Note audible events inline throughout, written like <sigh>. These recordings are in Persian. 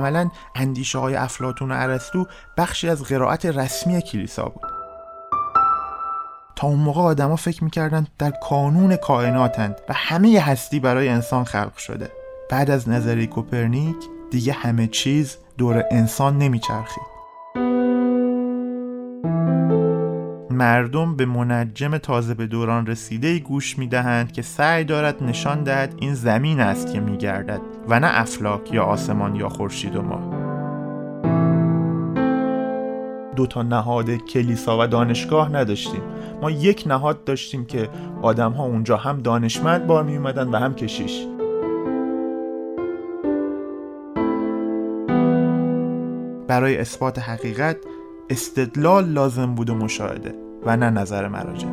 عملا اندیشه های افلاتون و ارسطو بخشی از قرائت رسمی کلیسا بود. تا اون موقع آدما فکر می‌کردن در کانون کائناتند و همه هستی برای انسان خلق شده. بعد از نظریه کوپرنیک دیگه همه چیز دور انسان نمیچرخید. مردم به منجم تازه به دوران رسیده گوش می‌دهند که سعی دارد نشان دهد این زمین است که میگردد و نه افلاک یا آسمان یا خورشید و ماه دو تا نهاد کلیسا و دانشگاه نداشتیم. ما یک نهاد داشتیم که آدم ها اونجا هم دانشمند بار می اومدن و هم کشیش. برای اثبات حقیقت استدلال لازم بود و مشاهده. و نه نظر مراجع.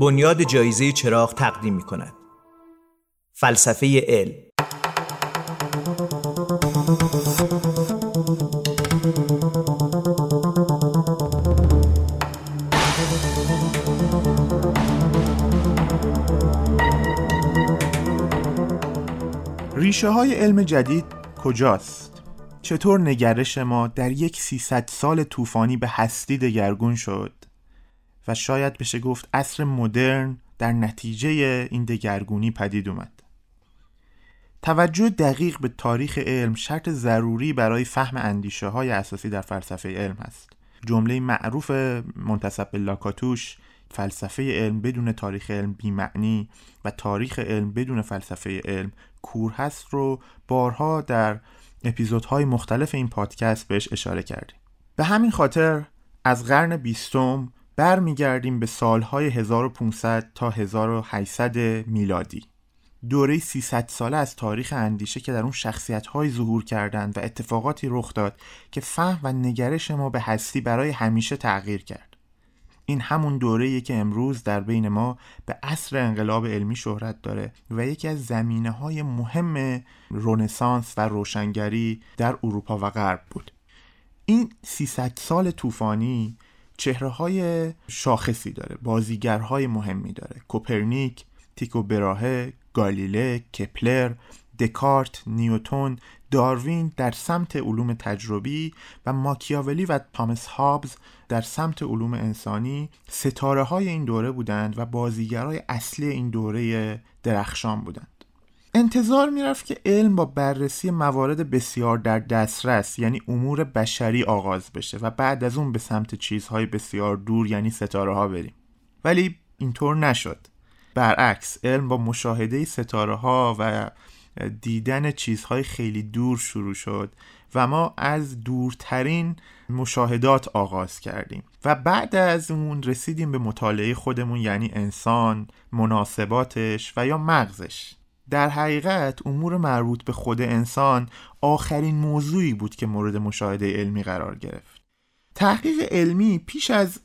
بنیاد جایزه چراغ تقدیم می کند. فلسفه علم. ریشه های علم جدید کجاست؟ چطور نگرش ما در یک 300 سال طوفانی به هستی دگرگون شد؟ و شاید بشه گفت عصر مدرن در نتیجه این دگرگونی پدید اومد. توجه دقیق به تاریخ علم شرط ضروری برای فهم اندیشه های اساسی در فلسفه علم هست جمله معروف منتصب به لاکاتوش فلسفه علم بدون تاریخ علم بیمعنی و تاریخ علم بدون فلسفه علم کور هست رو بارها در اپیزودهای مختلف این پادکست بهش اشاره کردیم. به همین خاطر از قرن بیستم برمیگردیم به سالهای 1500 تا 1800 میلادی. دوره 300 ساله از تاریخ اندیشه که در اون شخصیت های ظهور کردند و اتفاقاتی رخ داد که فهم و نگرش ما به هستی برای همیشه تغییر کرد. این همون دوره که امروز در بین ما به عصر انقلاب علمی شهرت داره و یکی از زمینه های مهم رونسانس و روشنگری در اروپا و غرب بود. این 300 سال طوفانی چهره های شاخصی داره بازیگرهای مهمی داره. کوپرنیک، تیکو براهه، گالیله، کپلر، دکارت، نیوتون، داروین در سمت علوم تجربی و ماکیاولی و تامس هابز در سمت علوم انسانی ستاره های این دوره بودند و بازیگرای اصلی این دوره درخشان بودند. انتظار می‌رفت که علم با بررسی موارد بسیار در دسترس یعنی امور بشری آغاز بشه و بعد از اون به سمت چیزهای بسیار دور یعنی ستاره ها بریم. ولی اینطور نشد. برعکس علم با مشاهده ستاره ها و دیدن چیزهای خیلی دور شروع شد و ما از دورترین مشاهدات آغاز کردیم. و بعد از اون رسیدیم به مطالعه خودمون یعنی انسان مناسباتش و یا مغزش. در حقیقت امور مربوط به خود انسان آخرین موضوعی بود که مورد مشاهده علمی قرار گرفت. تحقیق علمی پیش از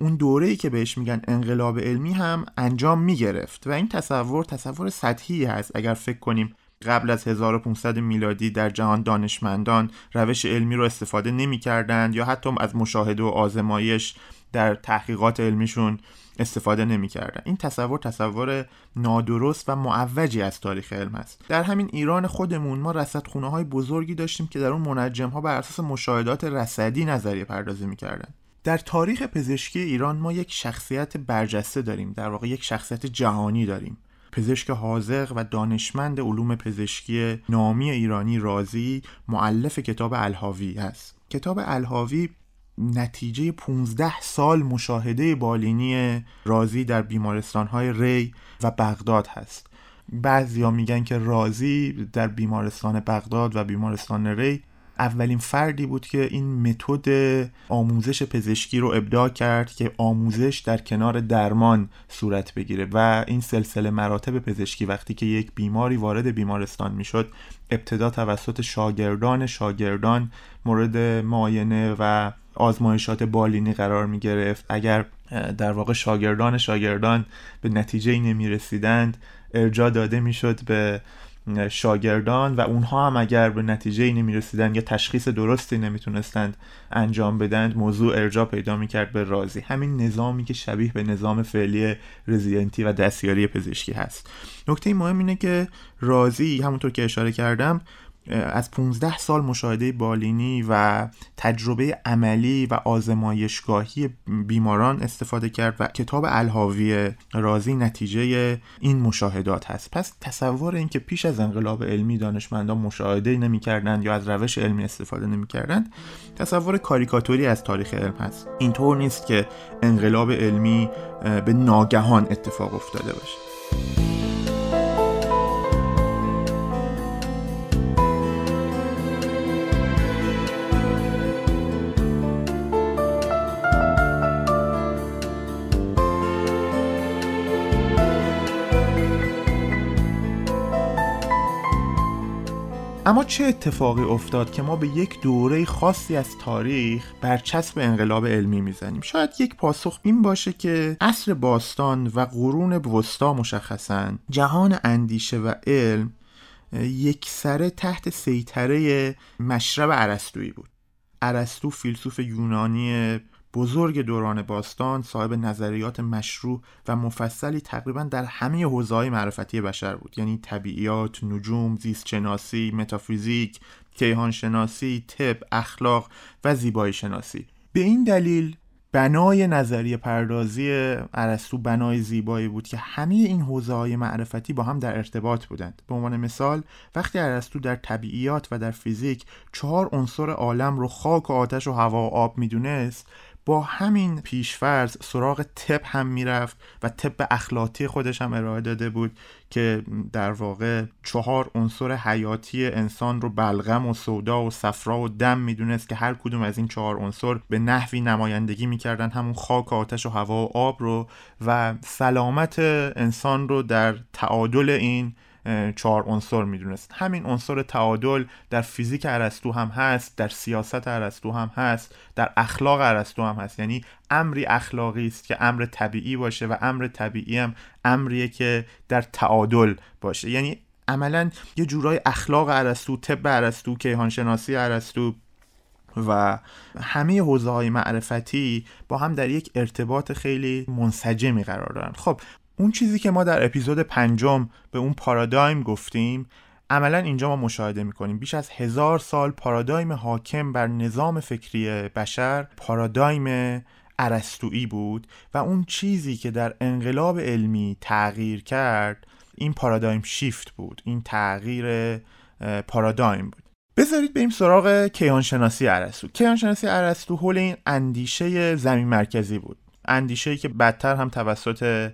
اون دوره‌ای که بهش میگن انقلاب علمی هم انجام می‌گرفت. و این تصور تصور سطحی هست اگر فکر کنیم قبل از 1500 میلادی در جهان دانشمندان روش علمی رو استفاده نمی کردند یا حتی از مشاهده و آزمایش در تحقیقات علمیشون استفاده نمی کردن. این تصور تصور نادرست و معوجی از تاریخ علم است. در همین ایران خودمون ما رصدخونه های بزرگی داشتیم که در اون منجم ها بر اساس مشاهدات رصدی نظریه پردازی می‌کردن. در تاریخ پزشکی ایران ما یک شخصیت برجسته داریم. در واقع یک شخصیت جهانی داریم. پزشک حاضق و دانشمند علوم پزشکی نامی ایرانی رازی معلف کتاب الهاوی است کتاب الهاوی نتیجه 15 سال مشاهده بالینی رازی در بیمارستانهای ری و بغداد هست. بعضیا میگن که رازی در بیمارستان بغداد و بیمارستان ری اولین فردی بود که این متد آموزش پزشکی رو ابداع کرد که آموزش در کنار درمان صورت بگیره و این سلسله مراتب پزشکی وقتی که یک بیماری وارد بیمارستان می‌شد ابتدا توسط شاگردان شاگردان مورد معاینه و آزمایشات بالینی قرار می گرفت اگر در واقع شاگردان شاگردان به نتیجه نمی رسیدند ارجا داده می به شاگردان و اونها هم اگر به نتیجه نمی رسیدن یا تشخیص درستی نمی‌تونستند انجام بدند موضوع ارجا پیدا می‌کرد به رازی همین نظامی که شبیه به نظام فعلی رزیدنتی و دستیاری پزشکی هست. نکته مهم اینه که رازی همونطور که اشاره کردم از 15 سال مشاهده بالینی و تجربه عملی و آزمایشگاهی بیماران استفاده کرد و کتاب الهاوی رازی نتیجه این مشاهدات هست. پس تصور اینکه پیش از انقلاب علمی دانشمندان مشاهده نمی‌کردند یا از روش علمی استفاده نمی‌کردند تصور کاریکاتوری از تاریخ علم هست. اینطور نیست که انقلاب علمی به ناگهان اتفاق افتاده باشه. اما چه اتفاقی افتاد که ما به یک دوره خاصی از تاریخ برچسب انقلاب علمی می‌زنیم؟ شاید یک پاسخ این باشه که عصر باستان و قرون وسطا مشخصا جهان اندیشه و علم یک سره تحت سیطره مشرب عرستویی بود. عرستو فیلسوف یونانی بزرگ دوران باستان صاحب نظریات مشروع و مفصلی تقریبا در همه حوزه‌های معرفتی بشر بود. یعنی طبیعیات، نجوم، زیستشناسی، متافیزیک، کیهان شناسی، طب، اخلاق و زیبایی شناسی. به این دلیل بنای نظریه پردازی ارسطو بنای زیبایی بود که همه این حوزه های معرفتی با هم در ارتباط بودند. به عنوان مثال وقتی ارسطو در طبیعیات و در فیزیک چهار عنصر عالم رو خاک و آتش و هوا و آب می‌دونست با همین پیشفرض سراغ تب هم می‌رفت و طب اخلاقی خودش هم ارائه داده بود که در واقع چهار عنصر حیاتی انسان رو بلغم و سودا و صفرا و دم می‌دونست که هر کدوم از این چهار عنصر به نحوی نمایندگی می‌کردن همون خاک و آتش و هوا و آب رو و سلامت انسان رو در تعادل این چهار عنصر می‌دونست. همین عنصر تعادل در فیزیک ارسطو هم هست در سیاست ارسطو هم هست در اخلاق ارسطو هم هست. یعنی امری اخلاقی است که امر طبیعی باشه و امر طبیعی هم امریه که در تعادل باشه. یعنی عملا یه جورای اخلاق ارسطو طب ارسطو کیهان شناسی ارسطو و همه حوزه های معرفتی با هم در یک ارتباط خیلی منسجمی قرار دارن. خب اون چیزی که ما در اپیزود پنجم به اون پارادایم گفتیم عملا اینجا ما مشاهده می‌کنیم. بیش از هزار سال پارادایم حاکم بر نظام فکری بشر پارادایم ارسطویی بود و اون چیزی که در انقلاب علمی تغییر کرد این پارادایم شیفت بود این تغییر پارادایم بود. بذارید بریم سراغ کیهانشناسی ارسطو. کیهانشناسی ارسطو حول این اندیشه زمین مرکزی بود. اندیشه که بدتر هم توسط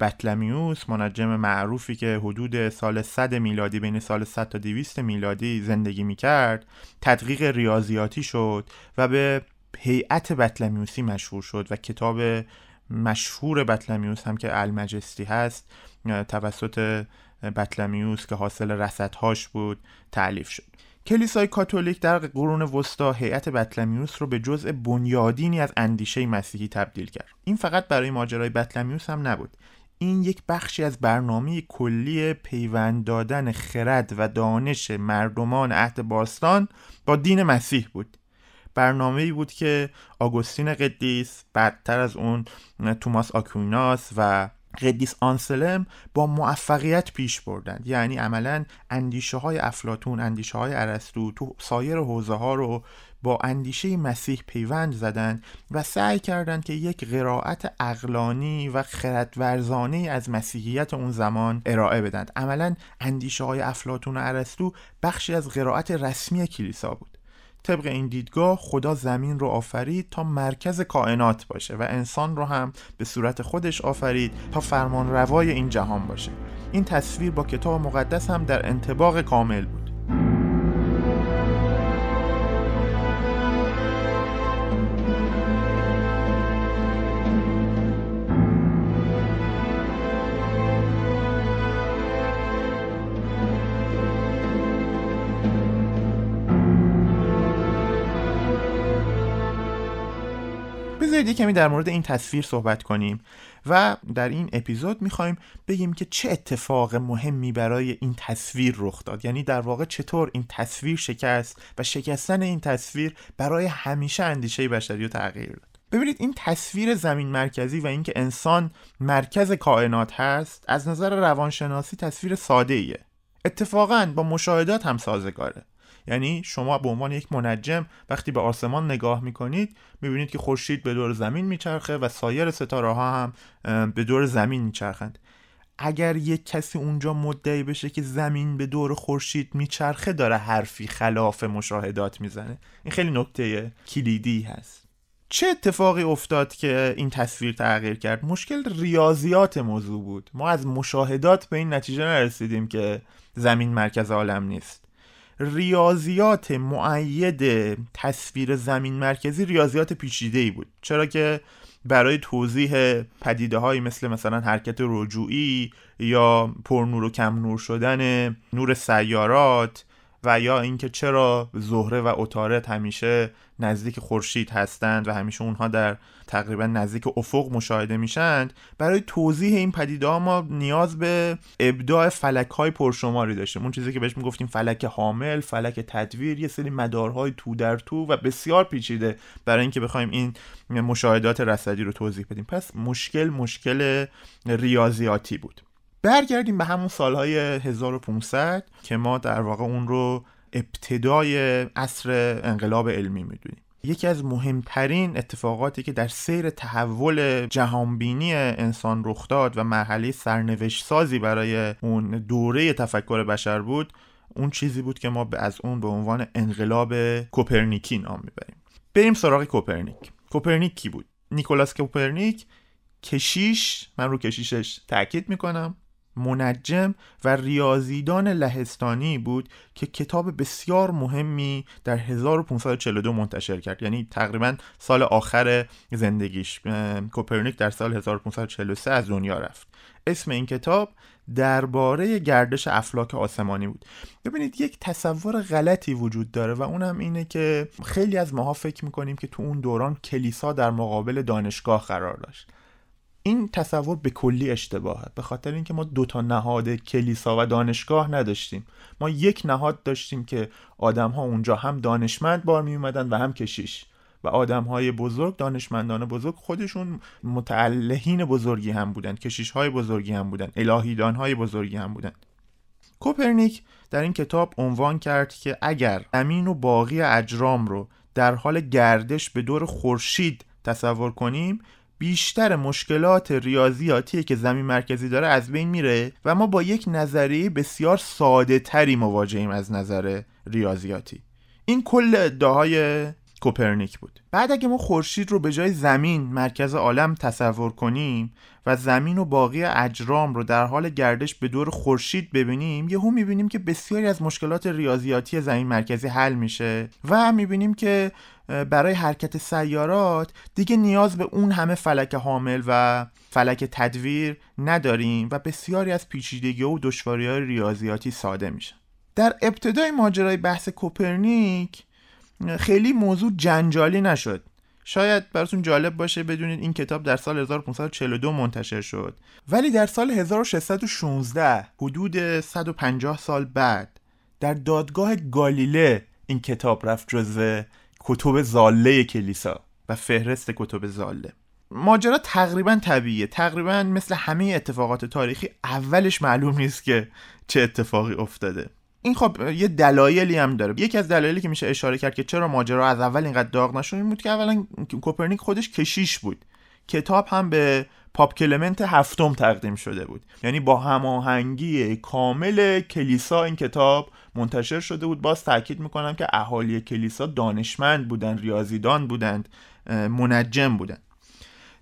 بطلمیوس منجم معروفی که حدود سال 100 میلادی بین سال 100 تا 200 میلادی زندگی می‌کرد تدقیق ریاضیاتی شد و به هیئت بطلمیوسی مشهور شد و کتاب مشهور بطلمیوس هم که المجستی هست توسط بطلمیوس که حاصل رصدهاش بود تعلیف شد. کلیسای کاتولیک در قرون وسطا هیئت بطلمیوس رو به جزء بنیادینی از اندیشه مسیحی تبدیل کرد. این فقط برای ماجرای بطلمیوس هم نبود. این یک بخشی از برنامه کلی پیوند دادن خرد و دانش مردمان عهد باستان با دین مسیح بود. برنامه بود که آگوستین قدیس بعدتر از اون توماس آکویناس و قدیس آنسلم با موفقیت پیش بردند. یعنی عملا اندیشه های افلاتون اندیشه های عرستو تو سایر حوزه ها رو با اندیشه مسیح پیوند زدند و سعی کردند که یک قرائت اقلانی و خردورزانه از مسیحیت اون زمان ارائه بدند. عملا اندیشه های افلاتون و عرستو بخشی از قرائت رسمی کلیسا بود. طبق این دیدگاه خدا زمین رو آفرید تا مرکز کائنات باشه و انسان رو هم به صورت خودش آفرید تا فرمان روای این جهان باشه. این تصویر با کتاب مقدس هم در انتباق کامل بود. بذارید یه کمی در مورد این تصویر صحبت کنیم و در این اپیزود می‌خوایم بگیم که چه اتفاق مهمی برای این تصویر رخ داد. یعنی در واقع چطور این تصویر شکست و شکستن این تصویر برای همیشه اندیشه بشری رو تغییر داد. ببینید این تصویر زمین مرکزی و اینکه انسان مرکز کائنات هست از نظر روانشناسی تصویر ساده ایه اتفاقا با مشاهدات هم سازگاره. یعنی شما به عنوان یک منجم وقتی به آسمان نگاه می‌کنید می‌بینید که خورشید به دور زمین میچرخه و سایر ستاره ها هم به دور زمین میچرخند. اگر یک کسی اونجا مدعی بشه که زمین به دور خورشید میچرخه داره حرفی خلاف مشاهدات می‌زنه. این خیلی نکته کلیدی هست. چه اتفاقی افتاد که این تصویر تغییر کرد؟ مشکل ریاضیات موضوع بود. ما از مشاهدات به این نتیجه نرسیدیم که زمین مرکز عالم نیست. ریاضیات معید تصویر زمین مرکزی ریاضیات پیچیده ای بود. چرا که برای توضیح پدیده هایی مثل مثلا حرکت رجوعی یا پرنور و کم نور شدن نور سیارات و یا اینکه چرا زهره و اتارت همیشه نزدیک خورشید هستند و همیشه اونها در تقریبا نزدیک افق مشاهده میشند برای توضیح این پدیده ها ما نیاز به ابداع فلک های پرشماری داشتیم. اون چیزی که بهش می‌گفتیم فلک حامل فلک تدویر یه سری مدارهای تو در تو و بسیار پیچیده برای اینکه بخوایم این مشاهدات رصدی رو توضیح بدیم. پس مشکل مشکل ریاضیاتی بود. برگردیم به همون سالهای 1500 که ما در واقع اون رو ابتدای عصر انقلاب علمی می‌دونیم. یکی از مهمترین اتفاقاتی که در سیر تحول جهانبینی انسان رخ داد و مرحله سرنوشت سازی برای اون دوره تفکر بشر بود اون چیزی بود که ما از اون به عنوان انقلاب کوپرنیکی نام می‌بریم. بریم سراغ کوپرنیک. کوپرنیک کی بود؟ نیکولاس کوپرنیک کشیش من رو کشیشش تاکید می‌کنم. منجم و ریاضیدان لهستانی بود که کتاب بسیار مهمی در 1542 منتشر کرد. یعنی تقریبا سال آخر زندگیش. کوپرنیک در سال 1543 از دنیا رفت. اسم این کتاب درباره گردش افلاک آسمانی بود. ببینید یک تصور غلطی وجود داره و اونم اینه که خیلی از ماها فکر می‌کنیم که تو اون دوران کلیسا در مقابل دانشگاه قرار داشت. این تصور به کلی اشتباهه به خاطر اینکه ما دو تا نهاد کلیسا و دانشگاه نداشتیم. ما یک نهاد داشتیم که آدم ها اونجا هم دانشمند بار می اومدن و هم کشیش. و آدم های بزرگ دانشمندان بزرگ خودشون متعلهین بزرگی هم بودن کشیش های بزرگی هم بودن الهیدان های بزرگی هم بودن. کوپرنیک در این کتاب عنوان کرد که اگر امین و باقی اجرام رو در حال گردش به دور خورشید تصور کنیم بیشتر مشکلات ریاضیاتی که زمین مرکزی داره از بین میره و ما با یک نظریه بسیار ساده تری مواجهیم از نظر ریاضیاتی. این کل ادعاهای کوپرنیک بود. بعد اگه ما خورشید رو به جای زمین مرکز عالم تصور کنیم و زمین و باقی اجرام رو در حال گردش به دور خورشید ببینیم یهو می‌بینیم که بسیاری از مشکلات ریاضیاتی زمین مرکزی حل میشه و می‌بینیم که برای حرکت سیارات دیگه نیاز به اون همه فلک حامل و فلک تدویر نداریم و بسیاری از پیچیدگی و دشواری های ریاضیاتی ساده میشه. در ابتدای ماجرای بحث کوپرنیک خیلی موضوع جنجالی نشد. شاید براتون جالب باشه بدونید این کتاب در سال 1542 منتشر شد. ولی در سال 1616 حدود 150 سال بعد در دادگاه گالیله این کتاب رفت جزو کتب زاله کلیسا و فهرست کتب زاله. ماجرا تقریبا طبیعیه. تقریبا مثل همه اتفاقات تاریخی اولش معلوم نیست که چه اتفاقی افتاده. این خب یه دلایلی هم داره. یکی از دلایلی که میشه اشاره کرد که چرا ماجرا از اول اینقدر داغ نشد این بود که اولا کوپرنیک خودش کشیش بود. کتاب هم به پاپ کلمنت هفتم تقدیم شده بود. یعنی با هماهنگی کامل کلیسا این کتاب منتشر شده بود. باز تاکید می‌کنم که اهالی کلیسا دانشمند بودند ریاضیدان بودند منجم بودند.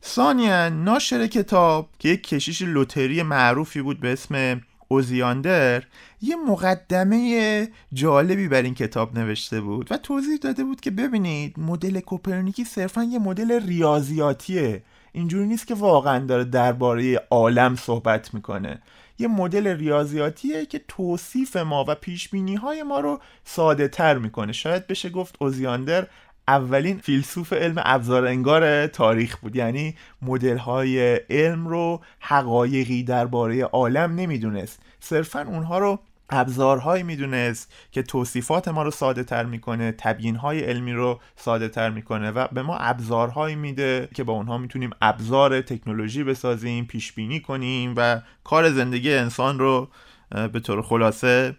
ثانیا ناشر کتاب که یک کشیش لوتری معروفی بود به اسم اوزیاندر یه مقدمه جالبی بر این کتاب نوشته بود و توضیح داده بود که ببینید مدل کوپرنیکی صرفا یه مدل ریاضیاتیه. اینجوری نیست که واقعا داره درباره عالم صحبت می‌کنه. یه مدل ریاضیاتیه که توصیف ما و پیش های ما رو ساده تر می‌کنه. شاید بشه گفت اوزیاندر اولین فیلسوف علم ابزار انگار تاریخ بود. یعنی مدل های علم رو حقایقی درباره عالم نمی‌دونست. صرفا اونها رو ابزارهایی می‌دونست که توصیفات ما رو ساده تر می‌کنه تبیین های علمی رو ساده تر می‌کنه و به ما ابزارهایی میده که با اونها می‌تونیم ابزار تکنولوژی بسازیم پیش بینی کنیم و کار زندگی انسان رو به طور خلاصه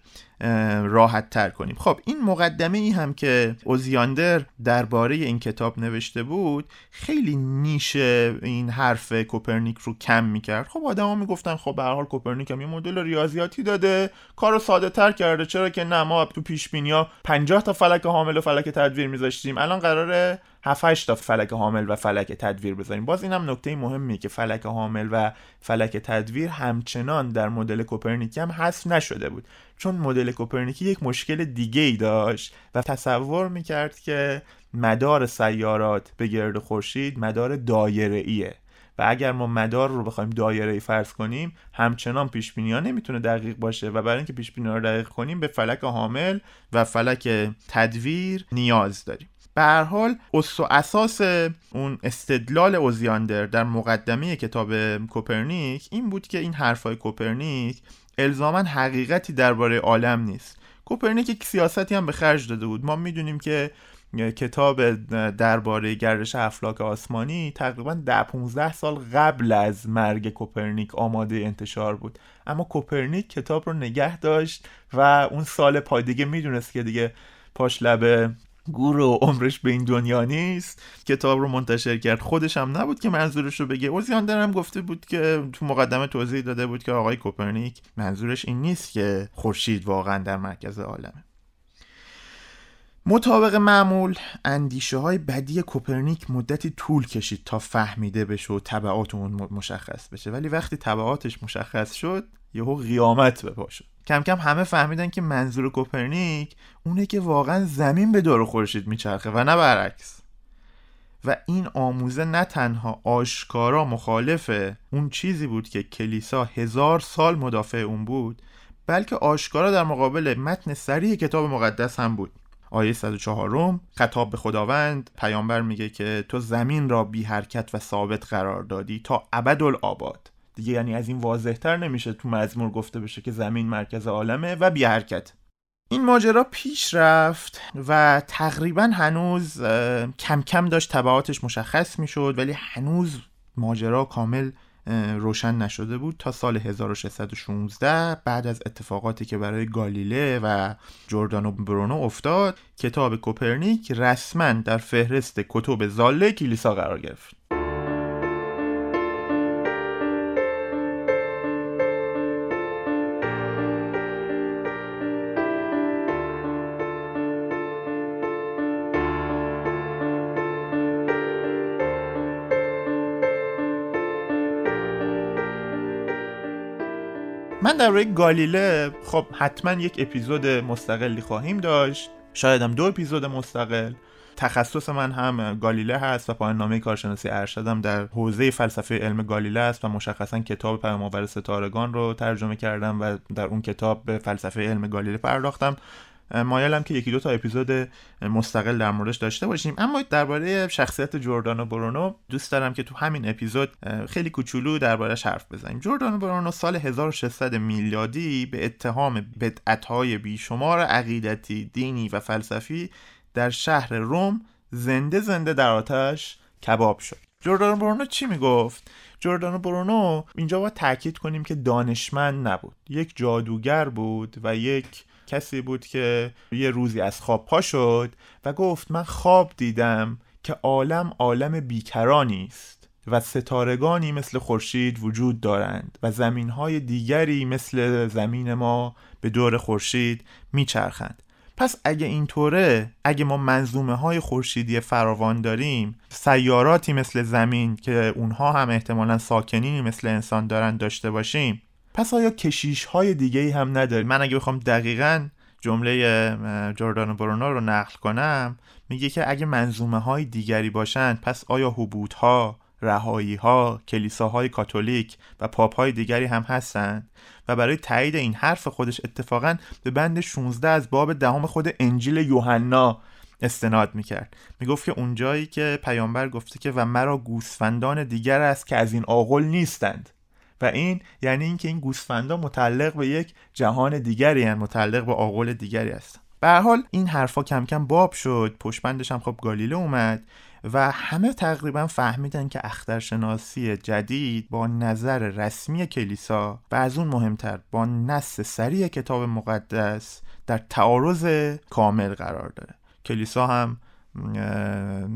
راحت تر کنیم. خب این مقدمه ای هم که اوزیاندر درباره این کتاب نوشته بود خیلی نیش این حرف کوپرنیک رو کم می‌کرد. خب آدما می‌گفتن خب به هر حال کوپرنیک هم یه مدل ریاضیاتی داده کارو ساده تر کرده. چرا که نه ما تو پیش بینی ها 50 تا فلک حامل و فلک تدویر میذاشتیم. الان قراره 7 تا فلک حامل و فلک تدویر بذاریم. باز اینم نکته مهمیه که فلک حامل و فلک تدویر همچنان در مدل کوپرنیکی هم حذف نشده بود. چون مدل کوپرنیکی یک مشکل دیگه ای داشت و تصور می‌کرد که مدار سیارات به گرد خورشید مدار دایره ایه و اگر ما مدار رو بخوایم دایره ای فرض کنیم همچنان پیش بینی ها نمی‌تونه دقیق باشه و برای اینکه پیش بینی رو دقیق کنیم به فلک حامل و فلک تدویر نیاز داریم. به هر حال و اساس اون استدلال اوزیاندر در مقدمه کتاب کوپرنیک این بود که این حرفای کوپرنیک الزاما حقیقتی درباره عالم نیست. کوپرنیک یک سیاستی هم به خرج داده بود. ما می‌دونیم که کتاب درباره گردش افلاک آسمانی تقریبا ده 15 سال قبل از مرگ کوپرنیک آماده انتشار بود. اما کوپرنیک کتاب رو نگه داشت و اون سالای دیگه می‌دونست که دیگه پاش لبه گور و عمرش به این دنیا نیست. کتاب رو منتشر کرد. خودش هم نبود که منظورش رو بگه. اوزیاندر هم گفته بود که تو مقدمه توضیح داده بود که آقای کوپرنیک منظورش این نیست که خورشید واقعا در مرکز عالمه. مطابق معمول اندیشه های بدیع کوپرنیک مدتی طول کشید تا فهمیده بشه و تبعات اون مشخص بشه. ولی وقتی تبعاتش مشخص شد یهو قیامت به پا شد. کم کم همه فهمیدن که منظور کوپرنیک اونه که واقعا زمین به دور خورشید میچرخه و نه برعکس. و این آموزه نه تنها آشکارا مخالف اون چیزی بود که کلیسا هزار سال مدافع اون بود بلکه آشکارا در مقابل متن سریع کتاب مقدس هم بود. آیه 104 خطاب به خداوند پیامبر میگه که تو زمین را بی حرکت و ثابت قرار دادی تا ابدالآباد. دیگه یعنی از این واضحتر نمیشه تو مزمور گفته بشه که زمین مرکز عالمه و بی حرکت این ماجرا پیش رفت و تقریبا هنوز کم کم داشت تبعاتش مشخص می‌شد ولی هنوز ماجرا کامل روشن نشده بود تا سال 1616 بعد از اتفاقاتی که برای گالیله و جوردانو برونو افتاد کتاب کوپرنیک رسما در فهرست کتب زاله کلیسا قرار گرفت. در روی گالیله خب حتما یک اپیزود مستقلی خواهیم داشت. شاید هم دو اپیزود مستقل. تخصص من هم گالیله هست و پایان نامه کارشناسی ارشدم در حوزه فلسفه علم گالیله است و مشخصا کتاب پیامآور ستارگان رو ترجمه کردم و در اون کتاب به فلسفه علم گالیله پرداختم. مایلم که یکی دو تا اپیزود مستقل در موردش داشته باشیم. اما درباره شخصیت جوردانو برونو دوست دارم که تو همین اپیزود خیلی کوچولو دربارهش حرف بزنیم. جوردانو برونو سال 1600 میلادی به اتهام بدعت‌های بیشمار عقیدتی دینی و فلسفی در شهر روم زنده زنده در آتش کباب شد. جوردانو برونو چی می‌گفت؟ جوردانو برونو اینجا باید تاکید کنیم که دانشمند نبود. یک جادوگر بود و یک کسی بود که یه روزی از خواب پا شد و گفت من خواب دیدم که عالم عالم بیکرانی است و ستارگانی مثل خورشید وجود دارند و زمینهای دیگری مثل زمین ما به دور خورشید میچرخند. پس اگه اینطوره اگه ما منظومه های خورشیدی فراوان داریم سیاراتی مثل زمین که اونها هم احتمالا ساکنینی مثل انسان دارن داشته باشیم پس آیا کشیش های دیگه هم نداریم من اگه بخوام دقیقا جمله جوردان برونو رو نقل کنم میگه که اگه منظومه های دیگری باشند پس آیا حبوط ها رهایی ها کلیساهای کاتولیک و پاپ های دیگری هم هستند و برای تایید این حرف خودش اتفاقا به بند 16 از باب دهم خود انجیل یوحنا استناد می‌کرد. می‌گفت که اونجایی که پیامبر گفته که و مرا گوسفندان دیگر است که از این آغل نیستند. و این یعنی اینکه این گوسفندان متعلق به یک جهان دیگری هستند متعلق به آغل دیگری هستند. به حال این حرفا کم کم باب شد پشبندش هم خب گالیله اومد و همه تقریبا فهمیدن که اخترشناسی جدید با نظر رسمی کلیسا و از اون مهمتر با نص سریع کتاب مقدس در تعارض کامل قرار داره. کلیسا هم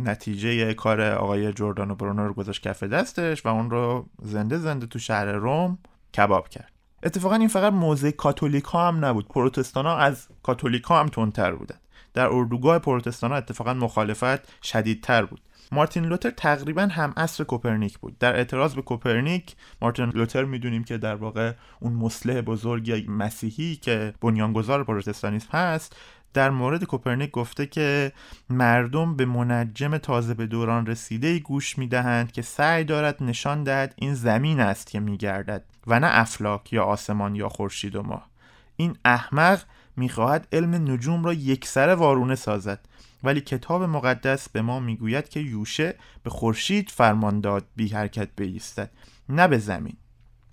نتیجه کار آقای جردان و برونو رو گذاشت کف دستش و اون رو زنده زنده تو شهر روم کباب کرد. اتفاقا این فقط موضع کاتولیک ها هم نبود. پروتستان ها از کاتولیک ها هم تندتر بودن. در اردوگاه پروتستان ها اتفاقا مخالفت شدیدتر بود. مارتین لوتر تقریبا هم عصر کوپرنیک بود. در اعتراض به کوپرنیک مارتین لوتر می‌دونیم که در واقع اون مصلح بزرگ مسیحی که بنیانگذار پروتستانیسم هست در مورد کوپرنیک گفته که مردم به منجم تازه به دوران رسیده گوش می‌دهند که سعی دارد نشان دهد این زمین است که میگردد و نه افلاک یا آسمان یا خورشید و ماه. این احمق می‌خواهد علم نجوم را یکسره وارونه سازد ولی کتاب مقدس به ما می‌گوید که یوشه به خورشید فرمان داد بی حرکت بیستد نه به زمین.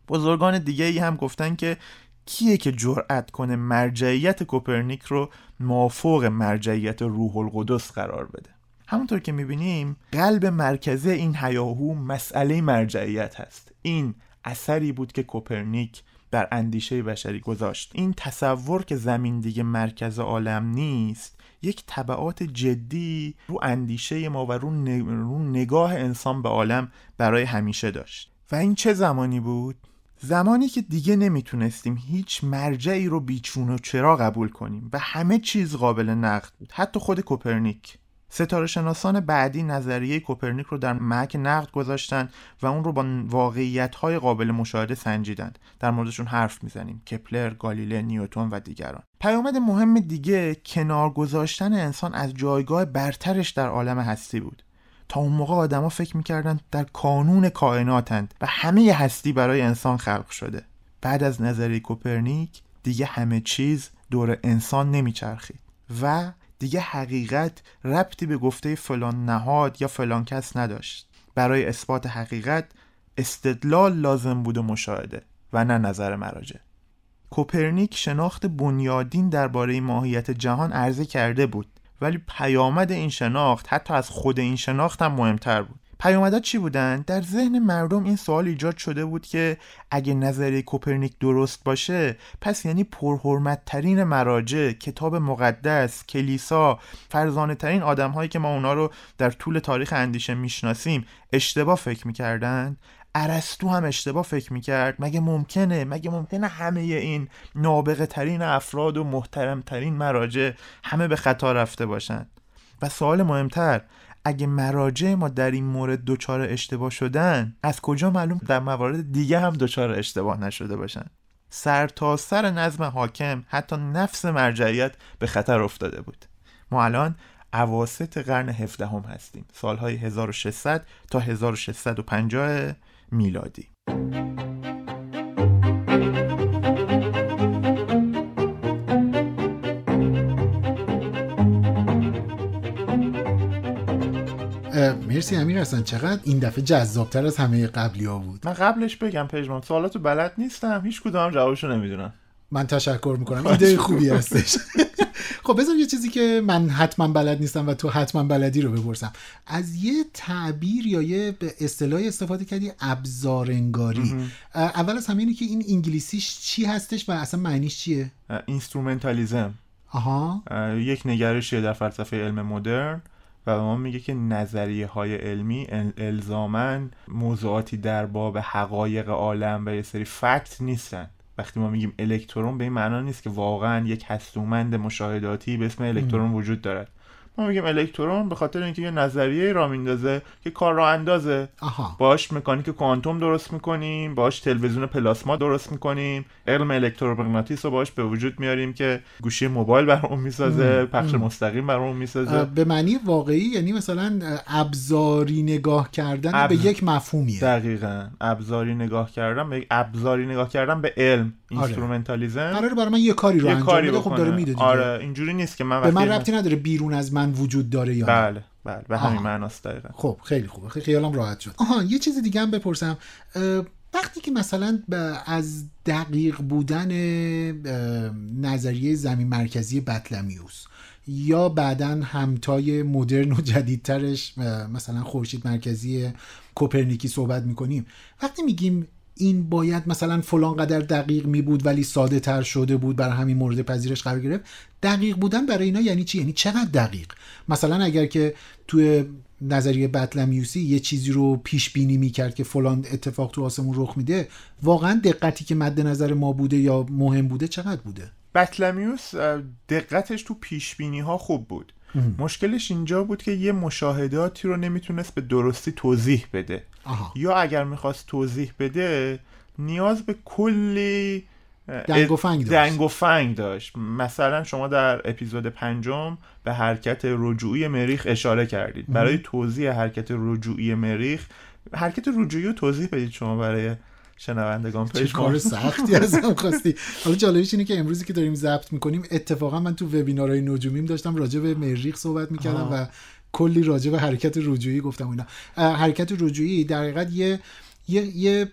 بزرگان دیگه ای هم گفتن که کیه که جرأت کنه مرجعیت کوپرنیک رو مافوق مرجعیت روح القدس قرار بده؟ همونطور که می‌بینیم قلب مرکزی این هیاهو مسئله مرجعیت هست. این اثری بود که کوپرنیک بر اندیشه بشری گذاشت. این تصور که زمین دیگه مرکز عالم نیست یک تبعات جدی رو اندیشه ما و رو, نگاه انسان به عالم برای همیشه داشت. و این چه زمانی بود؟ زمانی که دیگه نمی‌تونستیم هیچ مرجعی رو بی‌چون و چرا قبول کنیم و همه چیز قابل نقد بود. حتی خود کوپرنیک. ستاره شناسان بعدی نظریه کوپرنیک رو در محک نقد گذاشتن و اون رو با واقعیت های قابل مشاهده سنجیدند. در موردشون حرف می‌زنیم. کپلر، گالیله، نیوتون و دیگران. پیامد مهم دیگه کنار گذاشتن انسان از جایگاه برترش در عالم هستی بود. تا اون موقع آدما فکر می‌کردن در کانون کائناتند و همه هستی برای انسان خلق شده. بعد از نظریه کوپرنیک دیگه همه چیز دور انسان نمیچرخید و دیگه حقیقت ربطی به گفته فلان نهاد یا فلان کس نداشت. برای اثبات حقیقت استدلال لازم بود و مشاهده و نه نظر مراجع. کوپرنیک شناخت بنیادین درباره ماهیت جهان عرضه کرده بود. ولی پیامد این شناخت حتی از خود این شناخت هم مهمتر بود. پیامدها چی بودن؟ در ذهن مردم این سوال ایجاد شده بود که اگه نظریه کوپرنیک درست باشه پس یعنی پرحرمت ترین مراجع کتاب مقدس کلیسا فرزانه ترین آدم که ما اونا رو در طول تاریخ اندیشه می‌شناسیم اشتباه فکر می‌کردن؟ ارسطو هم اشتباه فکر می‌کرد. مگه ممکنه؟ مگه ممکنه همه این نابغه ترین افراد و محترم ترین مراجع همه به خطا رفته باشند و سوال مهمتر اگه مراجع ما در این مورد دچار اشتباه شدن از کجا معلوم در موارد دیگه هم دچار اشتباه نشده باشن؟ سر تا سر نظم حاکم حتی نفس مرجعیت به خطر افتاده بود. ما الان عواست قرن 17 هم هستیم. سالهای 1600 تا 1650 میلادی. مرسی امیر هستن چقدر این دفعه جذابتر از همه قبلی ها بود. من قبلش بگم پژمان سوالاتو بلد نیستم هیچ کدوم جوابشو نمی‌دونم. من تشکر می‌کنم. ایده خوبی هستش. <laughs> خب بذار یه چیزی که من حتما بلد نیستم و تو حتما بلدی رو بپرسم. از یه تعبیر یا یه اصطلاحی استفاده کردی ابزارانگاری. اول از همه که این انگلیسیش چی هستش و اصلا معنیش چیه؟ instrumentalism. آها. یک نگرشیه در فلسفه علم مدرن و به ما میگه که نظریه های علمی الزاما موضوعاتی در باب حقایق عالم و یه سری fact نیستن. وقتی ما میگیم الکترون به این معنا نیست که واقعا یک هستومند مشاهداتی به اسم الکترون وجود دارد. ما میگیم الکترون به خاطر اینکه یه نظریه را میندازه که کار را اندازه. آها. باش مکانیک کوانتوم درست می‌کنیم باش تلویزیون پلاسما درست می‌کنیم علم الکترومغناطیس رو باش به وجود میاریم که گوشی موبایل برامون می‌سازه پخش مستقیم برامون می‌سازه. به معنی واقعی یعنی مثلا ابزاری نگاه کردن به یک مفهومیه. دقیقا. ابزاری نگاه کردن به ابزاری نگاه کردن به علم. instrumentalism. قراره برای من یه کاری رو یه انجام کاری بده خب داره. میده دیگه. آره اینجوری نیست که من به من وقتی- ربطی نداره بیرون از من وجود داره یا بله بله به همین. معناست دقیقا. خب خیلی خوبه. خیلی خیالم راحت شد. آها یه چیز دیگه هم بپرسم. وقتی که مثلا از دقیق بودن نظریه زمین مرکزی بطلمیوس یا بعدا همتای مدرن و جدیدترش مثلا خورشید مرکزی کوپرنیکی صحبت می‌کنیم وقتی میگیم این باید مثلا فلان قدر دقیق می بود ولی ساده تر شده بود برای همین مورد پذیرش قرار گرفت. دقیق بودن برای اینا یعنی چی؟ یعنی چقدر دقیق؟ مثلا اگر که توی نظریه بطلمیوسی یه چیزی رو پیش بینی می‌کرد که فلان اتفاق تو آسمون رخ میده واقعا دقتی که مد نظر ما بوده یا مهم بوده چقدر بوده؟ بطلمیوس اه، دقتش تو پیش بینی ها خوب بود. مشکلش اینجا بود که یه مشاهداتی رو نمی‌تونست به درستی توضیح بده. آها. یا اگر می‌خواست توضیح بده نیاز به کلی دنگ و فنگ داشت. دنگ و فنگ داشت. مثلا شما در اپیزود پنجم به حرکت رجوعی مریخ اشاره کردید. برای توضیح حرکت رجوعی مریخ حرکت رجوعی رو توضیح بدید شما برای شنوندگان پیش کار سختی ازم <laughs> خواستی. حالا جالبش اینه که امروزی که داریم ضبط می‌کنیم اتفاقا من تو وبینارهای نجومیم داشتم راجع به مریخ صحبت می‌کردم و کلی راجع به حرکت رجوعی گفتم و اینا. حرکت رجوعی در حقیقت یه یه, یه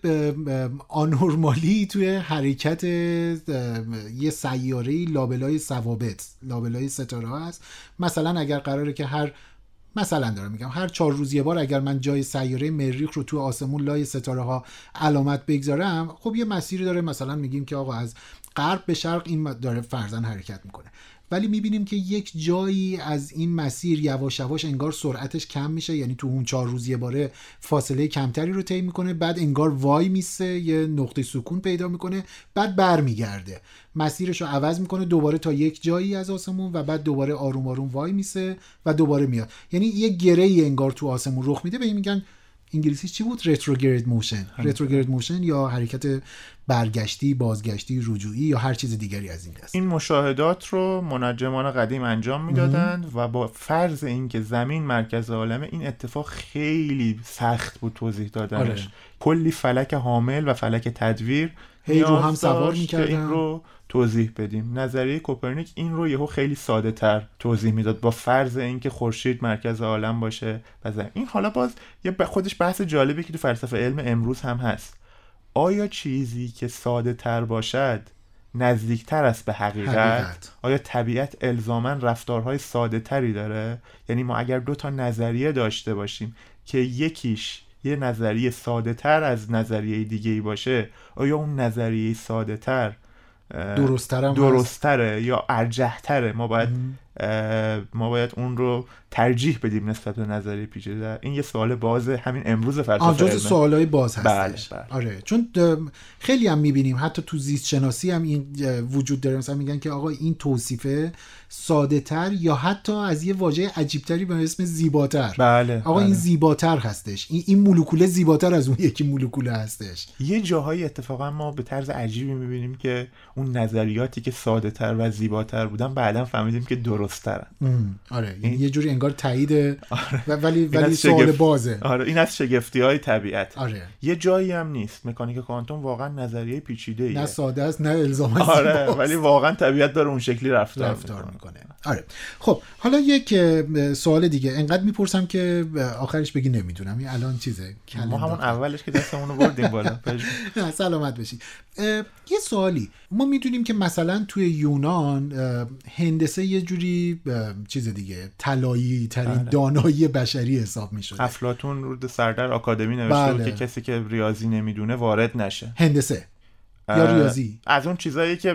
آنورمالی توی حرکت یه سیاره لابلای ثوابت لابلای ستاره هست. مثلا اگر قراره که هر مثلا دارم میگم هر چهار روز یه بار اگر من جای سیاره مریخ رو تو آسمون لای ستاره ها علامت بگذارم خب یه مسیری داره مثلا میگیم که آقا از غرب به شرق این داره فرزن حرکت می‌کنه. ولی می‌بینیم که یک جایی از این مسیر یواش یواش انگار سرعتش کم میشه. یعنی تو اون چهار روز یه باره فاصله کمتری رو طی می‌کنه بعد انگار وای میسه یه نقطه سکون پیدا می‌کنه بعد برمیگرده. مسیرش رو عوض می‌کنه دوباره تا یک جایی از آسمون و بعد دوباره آروم آروم وای میسه و دوباره میاد. یعنی یه گره ای انگار تو آسمون رخ میده. به این میگن انگلیسی چی بود؟ retrograde motion retrograde motion یا حرکت برگشتی بازگشتی رجوعی یا هر چیز دیگری از این دست این مشاهدات رو منجمان قدیم انجام می‌دادند و با فرض اینکه زمین مرکز عالمه این اتفاق خیلی سخت بود توضیح دادنش. آره. کلی فلک حامل و فلک تدویر هی رو هم سوار می‌کردن. این رو توضیح بدیم. نظریه کوپرنیک این رو یهو خیلی ساده تر توضیح می‌داد. با فرض اینکه خورشید مرکز عالم باشه و این حالا باز یه خودش بحث جالبی که تو فلسفه علم امروز هم هست. آیا چیزی که ساده تر باشد نزدیکتر است به حقیقت, حقیقت. آیا طبیعت الزاما رفتارهای ساده تری داره یعنی ما اگر دو تا نظریه داشته باشیم که یکیش یه نظریه ساده تر از نظریه دیگه ای باشه آیا اون نظریه ساده تر درست‌ترم هست؟ درستره یا ارجحتره ما باید ما باید اون رو ترجیح بدیم نسبت به نظریه پیچیده این یه سوال باز همین امروز فلسفه جز. سوالای باز بله، هستش بله. آره چون خیلی هم می‌بینیم حتی تو زیست شناسی هم این وجود داره مثلا میگن که آقا این توصیفه ساده تر یا حتی از یه واژه عجیبتری به اسم زیباتر بله آقا بله. این زیباتر هستش این این مولکوله زیباتر از اون یکی مولکوله هستش یه جاهایی اتفاقا ما به طرز عجیبی می‌بینیم که اون نظریاتی که ساده تر و زیباتر بودن بعدا فهمیدیم که درست ترن آره یعنی یه جوری انگار تایید و ولی ولی سوال شگفت- بازه. آره این از شگفتی های طبیعت. آره. یه جایی هم نیست. مکانیک کوانتوم واقعا نظریه پیچیده ایه نه ساده است نه الزاما آره. <laughs> ولی واقعا طبیعت داره اون شکلی رفتار, رفتار می‌کنه. آره. خب حالا یک سوال دیگه. انقدر می‌پرسم که آخرش بگی نمی‌دونم. این الان چیزه؟ ما همون. اولش که دستمون رو بردیم بالا. <laughs> سلامت باشی اه، یه سوالی. ما می‌دونیم که مثلا توی یونان هندسه یه جوری چیز دیگه طلایی ترین بله. دانایی بشری حساب می‌شده افلاتون رو سردر آکادمی نوشته بود بله. که کسی که ریاضی نمی‌دونه وارد نشه هندسه یا ریاضی؟ از اون چیزایی که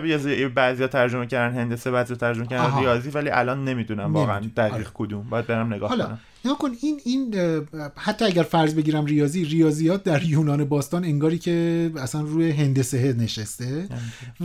بعضیا ترجمه کردن هندسه بعضیا ترجمه کردن آها. ریاضی ولی الان نمی‌دونم واقعا. دقیق آره. کدوم. باید برم نگاه حالا کنم. نگاه کن این این حتی اگر فرض بگیرم ریاضی ریاضیات در یونان باستان انگاری که اصلا روی هندسه نشسته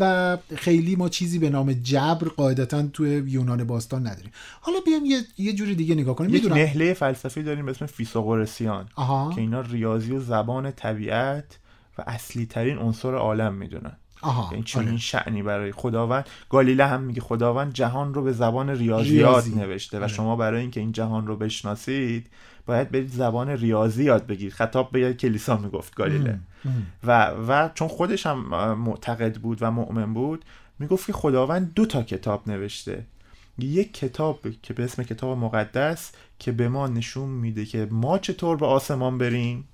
و خیلی ما چیزی به نام جبر قاعدتا توی یونان باستان نداریم. حالا بیام یه, یه جوری دیگه نگاه کنیم. یک نهله فلسفی داریم به اسم فیثاغورسیان که اینا ریاضی و زبان طبیعت و اصلی ترین عنصر عالم می‌دونن. آها یعنی چنین آره. شعنی برای خداوند. گالیله هم میگه خداوند جهان رو به زبان ریاضیات ریاضی. نوشته و آره. شما برای اینکه این جهان رو بشناسید باید برید زبان ریاضی یاد بگیرید. خطاب به کلیسا می‌گفت گالیله. و و چون خودش هم معتقد بود و مؤمن بود می‌گفت که خداوند دو تا کتاب نوشته. یک کتاب که به اسم کتاب مقدس که به ما نشون میده که ما چطور به آسمان بریم.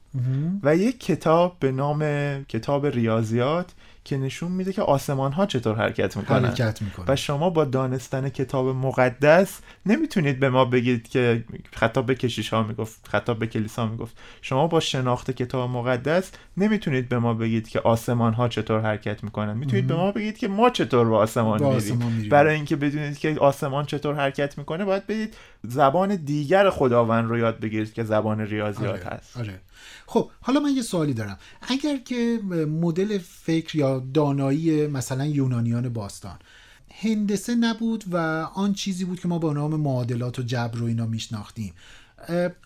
و یک کتاب به نام کتاب ریاضیات که نشون میده که آسمان ها چطور حرکت می‌کنن. حرکت می‌کنن. و شما با دانستن کتاب مقدس نمی‌تونید به ما بگید که خطاب به کشیش ها می‌گفت خطاب به کلیسا می‌گفت. شما با شناخت کتاب مقدس نمی‌تونید به ما بگید که آسمان ها چطور حرکت می‌کنن. می‌تونید به ما بگید که ما چطور به آسمان, با میریم. آسمان میریم. برای اینکه بدونید که آسمان چطور حرکت می‌کنه باید بدید زبان دیگر خداوند رو یاد بگیرید که زبان ریاضیات آره، هست. آره. خب حالا من یه سوالی دارم. اگر که مدل فکر یا دانایی مثلا یونانیان باستان هندسه نبود و آن چیزی بود که ما با نام معادلات و جبر و اینا میشناختیم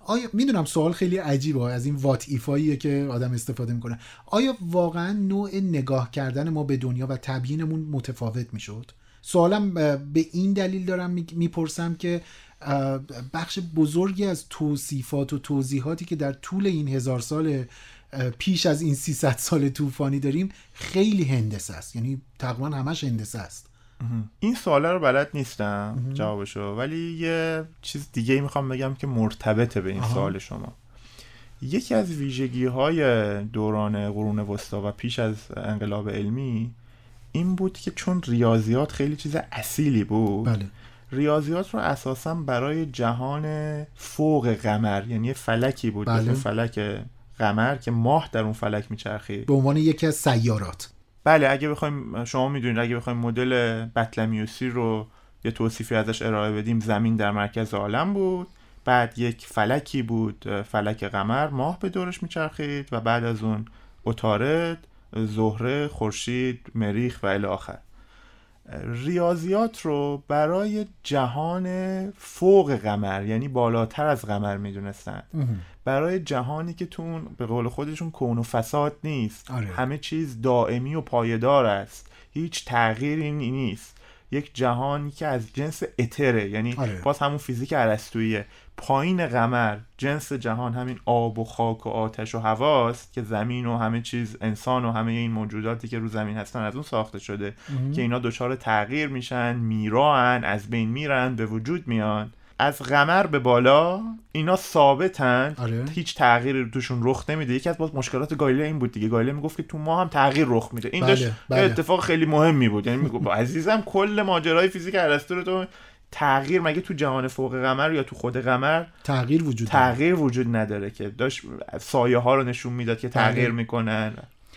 آیا می‌دونم سوال خیلی عجیبه از این وات ایفاییه که آدم استفاده می‌کنه. آیا واقعا نوع نگاه کردن ما به دنیا و تبیینمون متفاوت می‌شد؟ سوالم به این دلیل دارم می- می‌پرسم که بخش بزرگی از توصیفات و توضیحاتی که در طول این هزار سال پیش از این 300 سال طوفانی داریم خیلی هندسه است. یعنی تقریبا همش هندسه است. این سواله رو بلد نیستم جوابشو ولی یه چیز دیگه می‌خوام بگم که مرتبطه به این آها. سوال شما. یکی از ویژگی های دوران قرون وسطا و پیش از انقلاب علمی این بود که چون ریاضیات خیلی چیز اصیلی بود بله. ریاضیات رو اساسا برای جهان فوق قمر یعنی فلکی بود بله. فلک قمر که ماه در اون فلک میچرخید. به عنوان یکی از سیارات. بله اگه بخوایم شما می‌دونید اگه بخوایم مدل بطلمیوسی رو یه توصیفی ازش ارائه بدیم زمین در مرکز عالم بود. بعد یک فلکی بود فلک قمر ماه به دورش میچرخید و بعد از اون عطارد زهره خورشید مریخ و الی آخر. ریاضیات رو برای جهان فوق قمر یعنی بالاتر از قمر می‌دونستن. برای جهانی که تو اون به قول خودشون کون و فساد نیست. آره. همه چیز دائمی و پایدار است. هیچ تغییری نیست. یک جهانی که از جنس اتره یعنی آره. باز همون فیزیک ارسطویی پایین قمر جنس جهان همین آب و خاک و آتش و هواست که زمین و همه چیز انسان و همه این موجوداتی که رو زمین هستن از اون ساخته شده که اینا دچار تغییر میشن میران از بین میرن به وجود میان. از قمر به بالا اینا ثابتن. آره. هیچ تغییری توشون رخ نمیده. یکی از باز مشکلات گالیله این بود دیگه. گالیله می‌گفت که تو ما هم تغییر رخ میده. این بله، داشت بله. اتفاق خیلی مهمی بود. یعنی می‌گفت عزیزم کل ماجرای فیزیک ارسطو رو تو تغییر مگه تو جهان فوق قمر یا تو خود قمر تغییر وجود داره. تغییر وجود نداره که داشت سایه ها رو نشون می‌داد که تغییر بله. می‌کنن.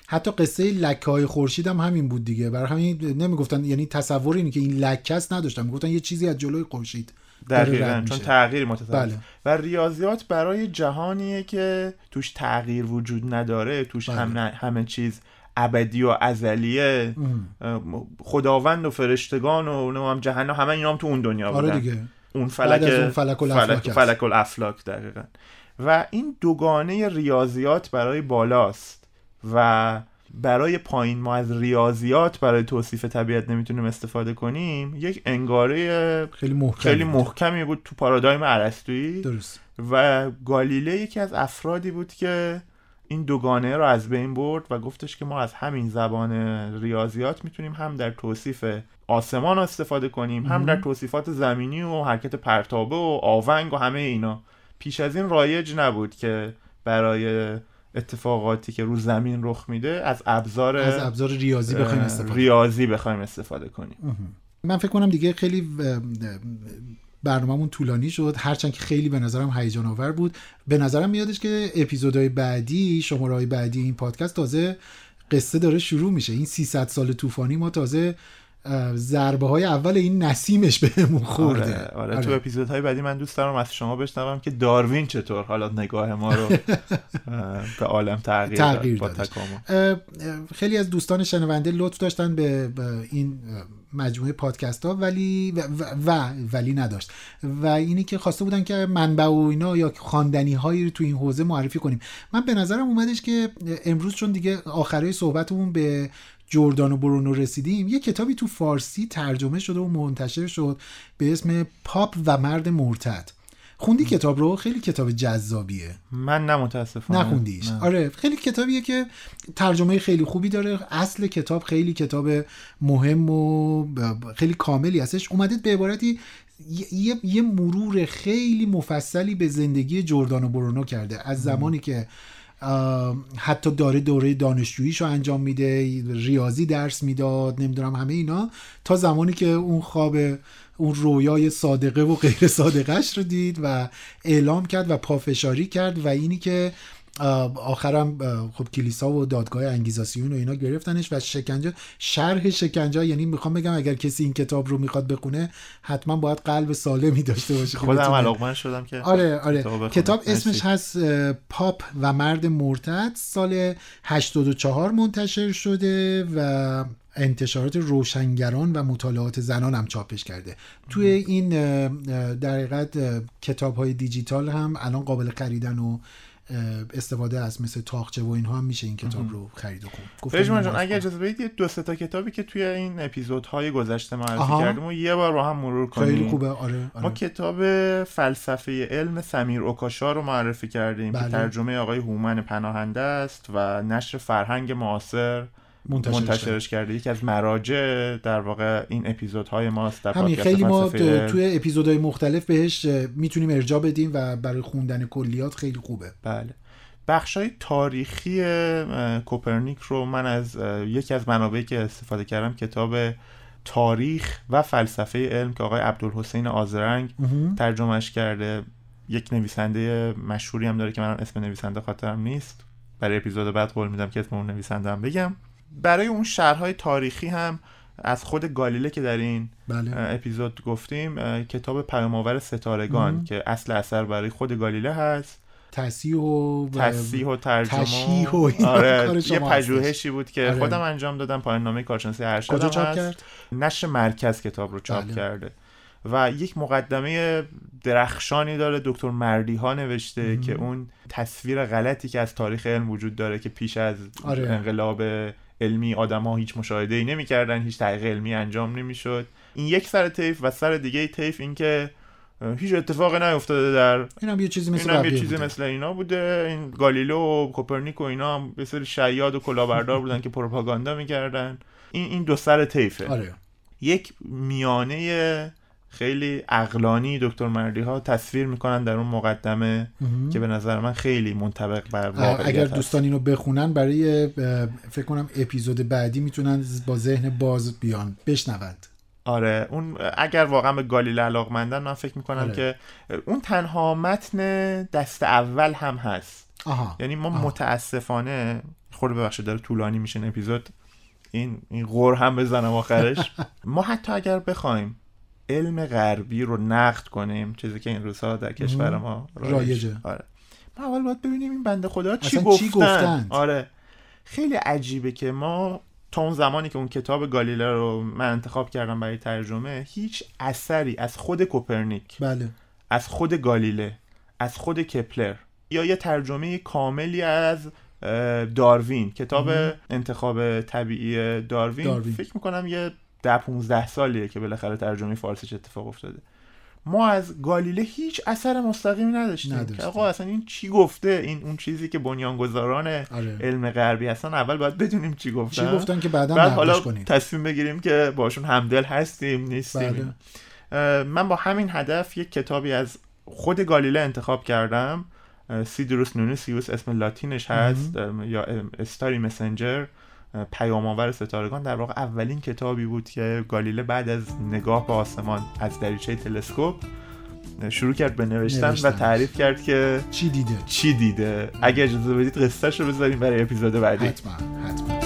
حتی قصه لکه های خورشید هم همین بود دیگه. برای همین نمی‌گفتن یعنی تصور اینه که این لکه است نداشتن. می‌گفتن یه چیزی از جلوی خورشید. داره دقیقا چون. تغییر متفاوت بله. و ریاضیات برای جهانیه که توش تغییر وجود نداره توش بله. هم همه چیز ابدی و ازلیه اه، خداوند و فرشتگان و نمی‌دونم جهنم همه اینا هم تو اون دنیا آره بودن دیگه اون فلک از اون فلک الافلاک. فلک الافلاک دقیقا و این دوگانه ریاضیات برای بالاست و برای پایین ما از ریاضیات برای توصیف طبیعت نمی‌تونیم استفاده کنیم یک انگاره خیلی محکم خیلی. محکمی بود تو پارادایم ارسطویی. درست. و گالیله یکی از افرادی بود که این دوگانه رو از بین برد و گفتش که ما از همین زبان ریاضیات می‌تونیم هم در توصیف آسمان استفاده کنیم هم در توصیفات زمینی و حرکت پرتابه و آونگ و همه اینا. پیش از این رایج نبود که برای اتفاقاتی که رو زمین رخ میده از ابزار از ابزار ریاضی بخوایم استفاده ریاضی بخوایم استفاده کنیم. من فکر کنم دیگه خیلی برنامهمون طولانی شد. هرچند که خیلی به نظرم هیجان آور بود. به نظرم میادش که اپیزودهای بعدی شماره بعدی این پادکست تازه قصه داره شروع میشه. این 300 سال طوفانی ما تازه ضربه های اول این نسیمش بهمون خورده. آره, آره, تو اپیزودهای بعدی من دوست دارم از شما بشنوم که داروین چطور؟ حالا نگاه ما رو <laughs> به عالم تغییر, تغییر داد با. تکامل. خیلی از دوستان شنونده لطف داشتن به, این مجموعه پادکست ها ولی و, و, ولی نداشت. و اینی که خواسته بودن که منبع و اینا یا خواندنی هایی رو تو این حوزه معرفی کنیم. من به نظرم اومدش که امروز چون دیگه آخره صحبتمون به جردان و برونو رسیدیم یه کتابی تو فارسی ترجمه شده و منتشر شد به اسم پاپ و مرد مرتد. خوندی کتاب رو؟ خیلی کتاب جذابیه. من نه متاسفانه. نخوندیش. نه. آره خیلی کتابیه که ترجمه خیلی خوبی داره. اصل کتاب خیلی کتاب مهم و خیلی کاملی هستش. اومده به عبارتی یه- یه, یه مرور خیلی مفصلی به زندگی جردان و برونو کرده. از زمانی که حتی داره دوره دانشجوییش رو انجام میده ریاضی درس می‌داد نمی‌دونم همه اینا. تا زمانی که اون خواب اون رویای صادقه و غیر صادقش رو دید و اعلام کرد و پافشاری کرد و اینی که آخرم خب کلیسا و دادگاه انگیزاسیون و اینا گرفتنش و شکنجه شرح شکنجه یعنی می‌خوام بگم اگر کسی این کتاب رو می‌خواد بخونه حتما باید قلب سالمی داشته باشه خودم علاقمند شدم که آره آره کتاب. کتاب. اسمش هست پاپ و مرد مرتد سال 84 منتشر شده و انتشارات روشنگران و مطالعات زنان هم چاپش کرده توی این در حقیقت کتاب های دیجیتال هم الان قابل خریدن و استفاده از مثل تاخچه و اینها هم میشه این کتاب رو خرید و جان معرفی اگر. اجازه بدید یه دو سه تا کتابی که توی این اپیزودهای گذشته معرفی. کردیم و یه بار با هم مرور کنیم خیلی خوبه آره, آره. ما کتاب فلسفه علم سمیر اوکاشا رو معرفی کردیم بله. که ترجمه آقای هومن پناهنده است و نشر فرهنگ معاصر منتشرش منتشرش کرده. یکی از مراجع در واقع این اپیزودهای ماست در همین خیلی ما. توی اپیزودهای مختلف بهش می‌تونیم ارجاع بدیم و برای خوندن کلیات خیلی خوبه. بله. بخش های تاریخی کوپرنیک رو من از یکی از منابعی که استفاده کردم کتاب تاریخ و فلسفه علم که آقای عبدالحسین آزرنگ ترجمهش کرده. یک نویسنده مشهوری هم داره که من اسم نویسنده خاطرم نیست. برای اپیزود بعد قول میدم که اسم اون نویسنده هم بگم. برای اون شهرهای تاریخی هم از خود گالیله که در این بله اپیزود گفتیم کتاب پیامآور ستارگان مهم. که اصل اثر برای خود گالیله هست تصیح و تصحیح و ترجمه و آره یه پژوهشی بود که آره. خودم انجام دادم پایان نامه کارشناسی ارشد کجا چاپ. کرد نشر مرکز کتاب رو چاپ بله. کرده و یک مقدمه درخشانی داره دکتر مردی ها نوشته مهم. که اون تصویر غلطی که از تاریخ علم وجود داره که پیش از آره. انقلاب علمی آدما هیچ مشاهده ای نمی‌کردن هیچ تحقیق علمی انجام نمی‌شد. این یک سر طیف و سر دیگه طیف این که هیچ اتفاقی نیفتاده در این هم یه چیزی مثل یه چیزی بوده. مثل اینا بوده. این گالیلو و کوپرنیک و اینا هم یه سری شیاد و کلاهبردار بودن که پروپاگاندا می‌کردن. این این دو سر طیفه. آره. یک میانه خیلی اقلانی دکتر مردی ها تصویر می‌کنن در اون مقدمه مهم. که به نظر من خیلی منطبق بر واقعیت اگر. دوستان اینو بخونن برای فکر کنم اپیزود بعدی می‌تونن با ذهن باز بیان بشنوند آره اون اگر واقعا به گالیله علاقمندن من فکر می‌کنم آره. که اون تنها متن دست اول هم هست آها یعنی ما آها. متاسفانه خورده ببخشید داره طولانی میشه اپیزود این این غور هم بزنم آخرش <laughs> ما حتی اگر بخوایم علم غربی رو نقد کنیم چیزی که این روزها در کشور ما رایج- رایجه. آره ما اول باید ببینیم این بنده خدا چی گفتن. چی گفتند؟ آره خیلی عجیبه که ما تا اون زمانی که اون کتاب گالیله رو من انتخاب کردم برای ترجمه هیچ اثری از خود کوپرنیک بله از خود گالیله از خود کپلر یا یه ترجمه کاملی از داروین کتاب. انتخاب طبیعی داروین, داروین. فکر می‌کنم یه ده 15 سالیه که بالاخره ترجمه فارسیش اتفاق افتاده. ما از گالیله هیچ اثر مستقیمی نداشتیم. نداشتیم. که آقا اصلا این چی گفته؟ این اون چیزی که بنیانگذاران آره. علم غربی هستن اول باید بدونیم چی گفتن. چی گفتن که بعدا بعد حالا کنیم. تصمیم بگیریم که باشون همدل هستیم نیستیم. بله. من با همین هدف یک کتابی از خود گالیله انتخاب کردم. سیدروس نونیسیوس اسم لاتینش هست. اه، یا استاری مسنجر اه، پیامآور ستارگان در واقع اولین کتابی بود که گالیله بعد از نگاه به آسمان از دریچه تلسکوپ شروع کرد به نوشتن و نوشتن. تعریف کرد که چی دیده؟ چی دیده. اگه اجازه بدید قصهش رو بذاریم برای اپیزود بعدی. حتما حتما.